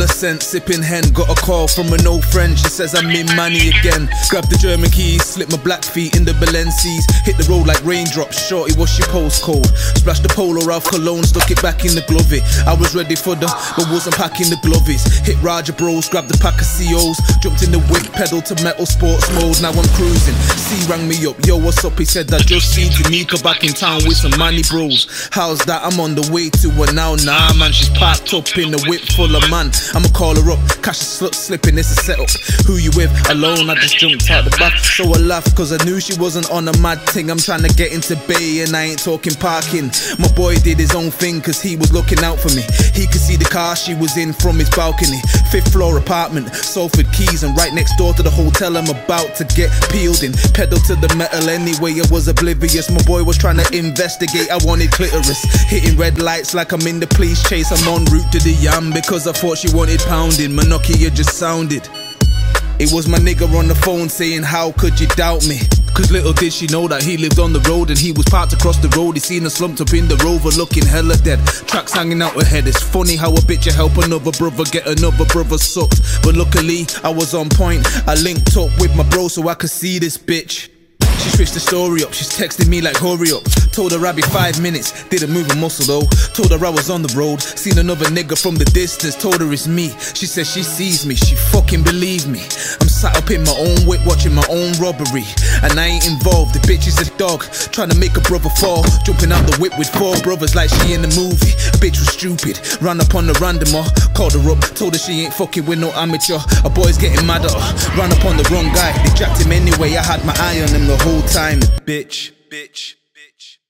cent, sipping hen. Got a call from an old friend. She says I'm in money again. Grab the German keys, slip my black feet in the Balencies. Hit the road like raindrops. Shorty, what's your postcode? Splash the polo off cologne, stuck it back in the glovey. I was ready for the, but wasn't packing the glovies. Hit Roger Bros, grabbed the pack of COs. Jumped in the whip, pedal to metal sports mode. Now I'm cruising. C rang me up, yo, what's up? He said I just seen Tanika back in town with some money bros. How's that? I'm on the way to her now. Nah, man, she's packed up in the whip full of man. I'ma call her up, cash a slut slipping, it's a setup. Who you with? Alone, I just jumped out the back. So I laughed, cause I knew she wasn't on a mad thing. I'm trying to get into Bay and I ain't talking parking. My boy did his own thing, cause he was looking out for me. He could see the car she was in from his balcony. Fifth floor apartment, Salford Quays, and right next door to the hotel I'm about to get peeled in. Pedal to the metal anyway, I was oblivious. My boy was trying to investigate, I wanted clitoris. Hitting red lights like I'm in the police chase. I'm en route to the yam because I thought she wanted pounding. Monokia just sounded. It was my nigga on the phone saying, How could you doubt me? Cause little did she know that he lived on the road and he was parked across the road. He seen her slumped up in the rover looking hella dead. Tracks hanging out her head. It's funny how a bitch you help another brother get another brother sucked. But luckily, I was on point. I linked up with my bro so I could see this bitch. She switched the story up, she's texting me like hurry up. Told her I'd be five minutes, didn't move a muscle though. Told her I was on the road, seen another nigga from the distance. Told her it's me, she says she sees me, she fucking believe me. I'm sat up in my own whip watching my own robbery. And I ain't involved, the bitch is a dog, trying to make a brother fall. Jumping out the whip with four brothers like she in the movie. Bitch was stupid, ran up on the randomer, called her up, told her she ain't fucking with no amateur. A boy's getting mad at her, ran up on the wrong guy, they jacked him anyway. I had my eye on him the whole time, bitch, bitch, bitch.